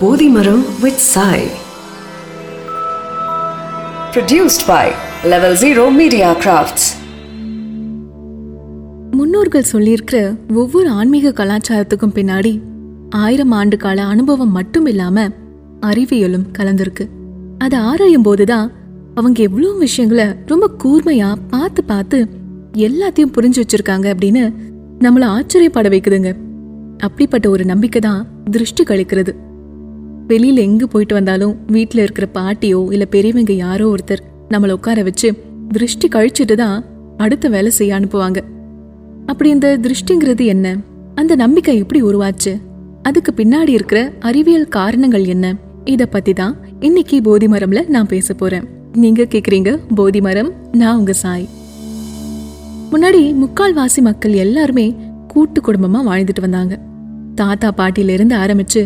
Bodhimaram with Sai. Produced by Level Zero Media Crafts. முன்னோர்கள் சொல்லியிருக்கிற ஒவ்வொரு ஆன்மீக கலாச்சாரத்துக்கும் பின்னாடி ஆயிரம் ஆண்டு கால அனுபவம் மட்டும் இல்லாம அறிவியலும் கலந்திருக்கு அதை ஆராயும் போதுதான் அவங்க எவ்வளோ விஷயங்களை ரொம்ப கூர்மையா பார்த்து பார்த்து எல்லாத்தையும் புரிஞ்சு வச்சிருக்காங்க அப்படின்னு நம்மள ஆச்சரியப்பட வைக்குதுங்க அப்படிப்பட்ட ஒரு நம்பிக்கை தான் திருஷ்டி கழிக்கிறது வெளியில் எங்கு போயிட்டு வந்தாலும் வீட்டில் இருக்கிற பாட்டியோ இல்லை பெரியவங்க யாரோ ஒருத்தர் நம்மளை உட்கார வச்சு திருஷ்டி கழிச்சிட்டு தான் அடுத்த வேலை செய்ய அனுப்புவாங்க. அப்படி இந்த திருஷ்டிங்கிறது என்ன? அந்த நம்பிக்கை எப்படி உருவாச்சு? அதுக்கு பின்னாடி இருக்கிற அறிவியல் காரணங்கள் என்ன? இதை பத்தி தான் இன்னைக்கு போதி மரம்ல நான் பேச போறேன். நீங்க கேக்குறீங்க போதி மரம் நான் உங்க சாய். முன்னாடி முக்கால்வாசி மக்கள் எல்லாருமே கூட்டு குடும்பமா வாழ்ந்துட்டு வந்தாங்க. தாத்தா பாட்டில இருந்து ஆரம்பிச்சு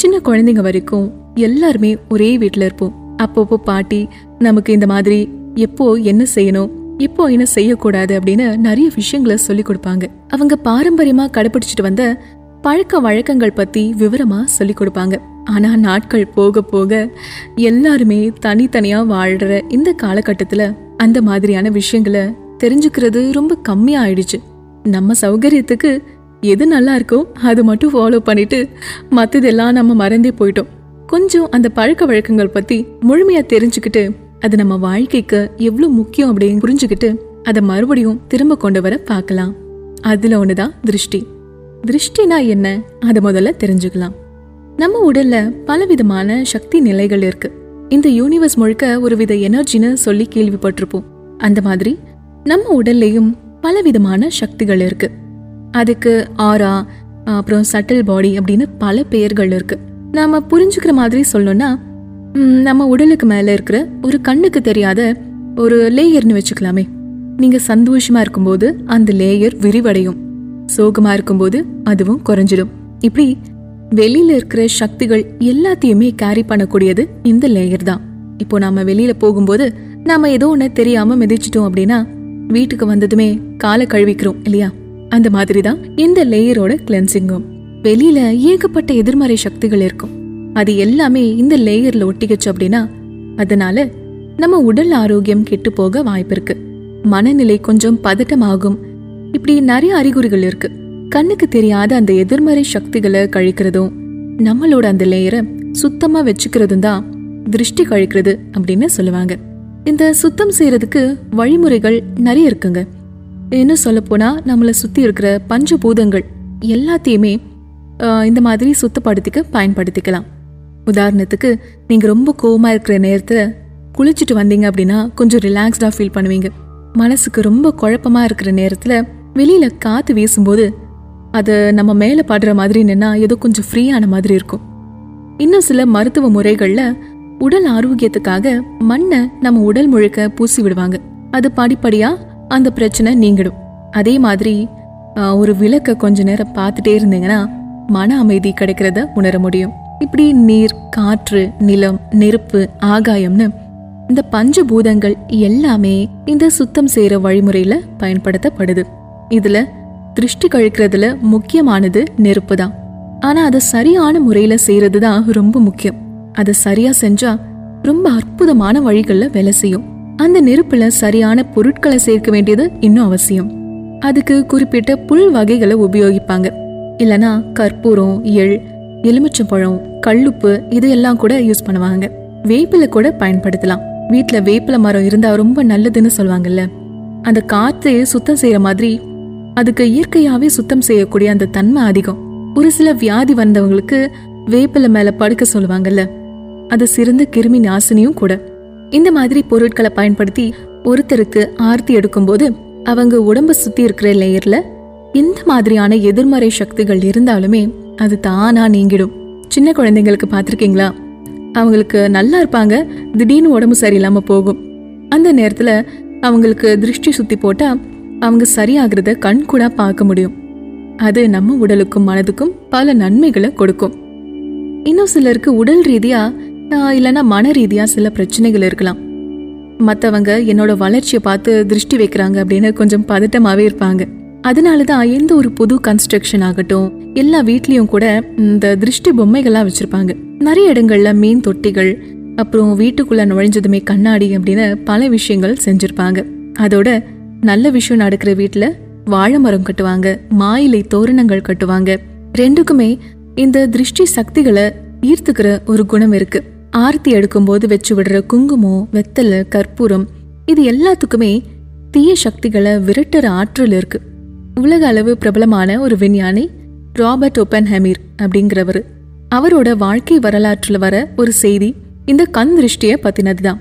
சின்ன குழந்தைங்க வரைக்கும் எல்லாருமே ஒரே வீட்டில் இருப்போம். அப்பப்போ பாட்டி நமக்கு இந்த மாதிரி எப்போ என்ன செய்யணும்? இப்போ என்ன செய்யக்கூடாது? அப்படின்னு நிறைய விஷயங்களை சொல்லி கொடுப்பாங்க. அவங்க பாரம்பரியமா கடைபிடிச்சிட்டு வந்த பழக்க வழக்கங்கள் பத்தி விவரமா சொல்லி கொடுப்பாங்க. ஆனா நாட்கள் போக போக எல்லாருமே தனித்தனியா வாழ்ற இந்த காலகட்டத்துல அந்த மாதிரியான விஷயங்களை தெரிஞ்சுக்கிறது ரொம்ப கம்மியா ஆயிடுச்சு நம்ம சௌகரியத்துக்கு எது நல்லா இருக்கோ அது மட்டும் ஃபாலோ பண்ணிட்டு மற்றதெல்லாம் நம்ம மறந்தே போயிட்டோம். கொஞ்சம் அந்த பழக்க வழக்கங்கள் பத்தி முழுமையா தெரிஞ்சுக்கிட்டு அது நம்ம வாழ்க்கைக்கு எவ்வளவு முக்கியம் அப்படின்னு புரிஞ்சுக்கிட்டு அதை மறுபடியும் திரும்ப கொண்டு வர பார்க்கலாம். அதுல ஒண்ணுதான் திருஷ்டி. திருஷ்டினா என்ன? அதை முதல்ல தெரிஞ்சுக்கலாம். நம்ம உடல்ல பலவிதமான சக்தி நிலைகள் இருக்கு. இந்த யூனிவர்ஸ் முழுக்க ஒரு வித எனர்ஜின்னு சொல்லி கேள்விப்பட்டிருப்போம். அந்த மாதிரி நம்ம உடல்லையும் பலவிதமான சக்திகள் இருக்குது அதுக்கு ஆரா அப்புறம் சட்டில் பாடி அப்படின்னு பல பெயர்கள் இருக்கு. நாம புரிஞ்சுக்கிற மாதிரி சொல்லணும்னா நம்ம உடலுக்கு மேல இருக்கிற ஒரு கண்ணுக்கு தெரியாத ஒரு லேயர்னு வச்சுக்கலாமே. நீங்க சந்தோஷமா இருக்கும்போது அந்த லேயர் விரிவடையும். சோகமா இருக்கும்போது அதுவும் குறைஞ்சிடும். இப்படி வெளியில இருக்கிற சக்திகள் எல்லாத்தையுமே கேரி பண்ணக்கூடியது இந்த லேயர் தான். இப்போ நாம வெளியில போகும்போது நாம ஏதோ ஒன்று தெரியாம மிதிச்சிட்டோம் அப்படின்னா வீட்டுக்கு வந்ததுமே காலை கழுவிக்கிறோம் இல்லையா? அந்த மாதிரி தான் இந்த லேயரோட கிளென்சிங்கும் வெளியில ஏகப்பட்ட எதிர்மறை சக்திகள் இருக்கும். அது எல்லாமே இந்த லேயர்ல ஒட்டிக்கிச்சு அப்படின்னா அதனால நம்ம உடல் ஆரோக்கியம் கெட்டு போக வாய்ப்பு இருக்கு. மனநிலை கொஞ்சம் பதட்டமாகும். இப்படி நிறைய அறிகுறிகள் இருக்கு. கண்ணுக்கு தெரியாத அந்த எதிர்மறை சக்திகளை கழிக்கிறதும் நம்மளோட அந்த லேயரை சுத்தமா வச்சுக்கிறதும் தான் திருஷ்டி கழிக்கிறது அப்படின்னு சொல்லுவாங்க. இந்த சுத்தம் செய்யறதுக்கு வழிமுறைகள் நிறைய இருக்குங்க. இன்னும் சொல்லப்போனால் நம்மளை சுற்றி இருக்கிற பஞ்சபூதங்கள் எல்லாத்தையுமே இந்த மாதிரி சுத்தப்படுத்திக்க பயன்படுத்திக்கலாம். உதாரணத்துக்கு நீங்கள் ரொம்ப கோவமாக இருக்கிற நேரத்தில் குளிச்சுட்டு வந்தீங்க அப்படின்னா கொஞ்சம் ரிலாக்ஸ்டாக ஃபீல் பண்ணுவீங்க. மனசுக்கு ரொம்ப குழப்பமா இருக்கிற நேரத்தில் வெளியில் காற்று வீசும்போது அது நம்ம மேலே படுற மாதிரி நின்னா ஏதோ கொஞ்சம் ஃப்ரீயான மாதிரி இருக்கும். இன்னும் சில மருத்துவ முறைகளில் உடல் ஆரோக்கியத்துக்காக மண்ணை நம்ம உடல் முழுக்க பூசி விடுவாங்க. அது படிப்படியாக அந்த பிரச்சனை நீங்கிடும். அதே மாதிரி ஒரு விளக்கை கொஞ்ச நேரம் பார்த்துட்டே இருந்தீங்கன்னா மன அமைதி கிடைக்கிறத உணர முடியும். இப்படி நீர் காற்று நிலம் நெருப்பு ஆகாயம்னு இந்த பஞ்சபூதங்கள் எல்லாமே இந்த சுத்தம் செய்கிற வழிமுறையில் பயன்படுத்தப்படுது. இதில் திருஷ்டி கழிக்கிறதுல முக்கியமானது நெருப்பு தான். ஆனால் அதை சரியான முறையில் செய்யறது தான் ரொம்ப முக்கியம். அதை சரியாக செஞ்சால் ரொம்ப அற்புதமான வழிகளில் வேலை செய்யும். அந்த நெருப்புல சரியான பொருட்களை சேர்க்க வேண்டியது இன்னும் அவசியம். அதுக்கு குறிப்பிட்ட புல் வகைகளை உபயோகிப்பாங்க. இல்லனா கற்பூரம் எள் எலுமிச்சம்பழம் கல்லுப்பு எல்லாம் கூட யூஸ் பண்ணுவாங்க. வேப்பில கூட பயன்படுத்தலாம். வீட்ல வேப்பில மரம் இருந்தா ரொம்ப நல்லதுன்னு சொல்லுவாங்கல்ல அந்த காத்து சுத்தம் செய்யற மாதிரி அதுக்கு இயற்கையாவே சுத்தம் செய்யக்கூடிய அந்த தன்மை அதிகம். ஒரு சில வியாதி வந்தவங்களுக்கு வேப்பில மேல படுக்க சொல்லுவாங்கல்ல. அது சிறந்த கிருமி நாசினியும் கூட. இந்த மாதிரி பொருட்களை பயன்படுத்தி ஒருத்தருக்கு ஆர்த்தி எடுக்கும்போது அவங்க உடம்ப சுத்தி இருக்கிற லேயர்ல இந்த மாதிரியான எதிர்மறை சக்திகள் இருந்தாலுமே அது தானா நீங்கிடும். சின்ன குழந்தைங்களுக்கு பார்த்துருக்கீங்களா? அவங்களுக்கு நல்லா இருப்பாங்க திடீர்னு உடம்பு சரியில்லாம போகும். அந்த நேரத்துல அவங்களுக்கு திருஷ்டி சுத்தி போட்டா அவங்க சரியாகிறத கண் கூட பார்க்க முடியும். அது நம்ம உடலுக்கும் மனதுக்கும் பல நன்மைகளை கொடுக்கும். இன்னும் சிலருக்கு உடல் ரீதியா இல்லைன்னா மன ரீதியாக சில பிரச்சனைகள் இருக்கலாம். மற்றவங்க என்னோட வளர்ச்சியை பார்த்து திருஷ்டி வைக்கிறாங்க அப்படின்னு கொஞ்சம் பதட்டமாகவே இருப்பாங்க. அதனால தான் எந்த ஒரு புது கன்ஸ்ட்ரக்ஷன் ஆகட்டும் எல்லா வீட்லேயும் கூட இந்த திருஷ்டி பொம்மைகள்லாம் வச்சுருப்பாங்க. நிறைய இடங்கள்ல மீன் தொட்டிகள் அப்புறம் வீட்டுக்குள்ளே நுழைஞ்சதுமே கண்ணாடி அப்படின்னு பல விஷயங்கள் செஞ்சுருப்பாங்க. அதோட நல்ல விஷயம் நடக்கிற வீட்டில் வாழை மரம் கட்டுவாங்க மாயிலை தோரணங்கள் கட்டுவாங்க. ரெண்டுக்குமே இந்த திருஷ்டி சக்திகளை ஈர்த்துக்கிற ஒரு குணம் இருக்குது ஆர்த்தி எடுக்கும்போது வச்சு விடுற குங்குமம் வெத்தலை கற்பூரம் இது எல்லாத்துக்குமே தீய சக்திகளை விரட்டுற ஆற்றல் இருக்கு. உலக அளவு பிரபலமான ஒரு விஞ்ஞானி ராபர்ட் ஒப்பன் ஹமீர் அப்படிங்கிறவர். அவரோட வாழ்க்கை வரலாற்றில் வர ஒரு செய்தி இந்த கண் திருஷ்டியை பற்றினது தான்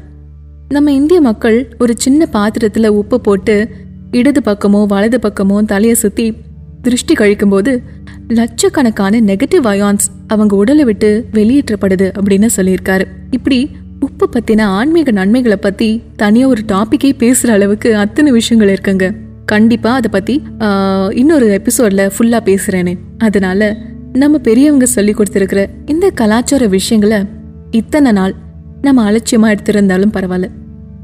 நம்ம இந்திய மக்கள் ஒரு சின்ன பாத்திரத்தில் உப்பு போட்டு இடது பக்கமோ வலது பக்கமோ தலையை சுற்றி திருஷ்டி கழிக்கும்போது லட்சக்கணக்கான நெகட்டிவ் அயான்ஸ் அவங்க உடலை விட்டு வெளியேற்றப்படுது அப்படின்னு சொல்லியிருக்காரு. இப்படி உப்பு பத்தின ஆன்மீக நன்மைகளை பத்தி தனியா ஒரு டாபிக்கே பேசுற அளவுக்கு அத்தனை விஷயங்கள் இருக்குங்க. கண்டிப்பா அதை பத்தி இன்னொரு எபிசோட்ல ஃபுல்லா பேசுறேனே. அதனால நம்ம பெரியவங்க சொல்லி கொடுத்துருக்கிற இந்த கலாச்சார விஷயங்களை இத்தனை நாள் நம்ம அலட்சியமா எடுத்திருந்தாலும் பரவாயில்ல.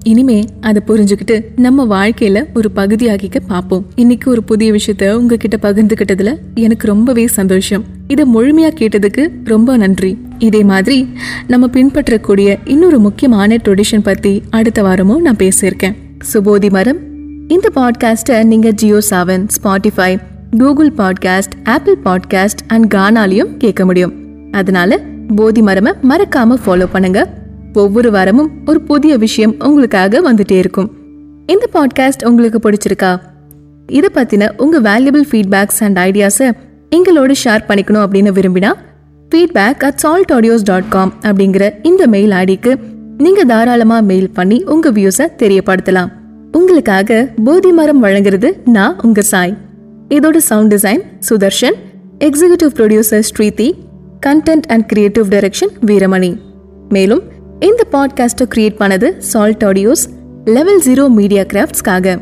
இனிமே அதை புரிஞ்சுக்கிட்டு நம்ம வாழ்க்கையில ஒரு பகுதியாகிக்க பார்ப்போம். இன்னைக்கு ஒரு புதிய விஷயத்த உங்ககிட்ட பகிர்ந்துகிட்டதுல எனக்கு ரொம்பவே சந்தோஷம். இதை முழுமையா கேட்டதுக்கு ரொம்ப நன்றி. இதே மாதிரி நம்ம பின்பற்றக்கூடிய இன்னொரு முக்கியமான ட்ரெடிஷன் பத்தி அடுத்த வாரமும் நான் பேசியிருக்கேன் சுபோதி மரம். இந்த பாட்காஸ்ட்டை நீங்க Jio Saavn Spotify Google podcast Apple podcast and கானாலையும் கேட்க முடியும். அதனால போதி மரமை மறக்காம ஃபாலோ பண்ணுங்க. ஒவ்வொரு வாரமும் ஒரு புதிய விஷயம் உங்களுக்காக வந்துட்டே இருக்கும். இந்த பாட்காஸ்ட் உங்களுக்கு பிடிச்சிருக்கா? இதை பத்தின உங்க வேல்யூபிள் ஃபீட்பேக்ஸ் அண்ட் ஐடியாஸை எங்களோட ஷேர் பண்ணிக்கணும் அப்படின்னு விரும்பினா feedback at Salt audios dot com அப்படிங்கிற இந்த மெயில் ஐடிக்கு நீங்க தாராளமா மெயில் பண்ணி உங்க வியூஸை தெரியப்படுத்தலாம். உங்களுக்காக போதி மரம் வழங்குறது நான் உங்க சாய். இதோட sound design Sudarshan executive producer Shreeti content and creative direction Veeramani. மேலும் இந்த பாட்காஸ்ட்டை கிரியேட் பண்ணது Salt audios level zero media கிராஃப்ட்ஸ்க்காக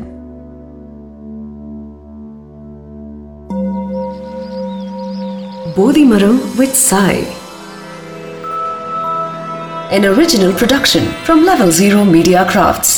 Bodhimaram with Sai An original production from Level Zero Media Crafts.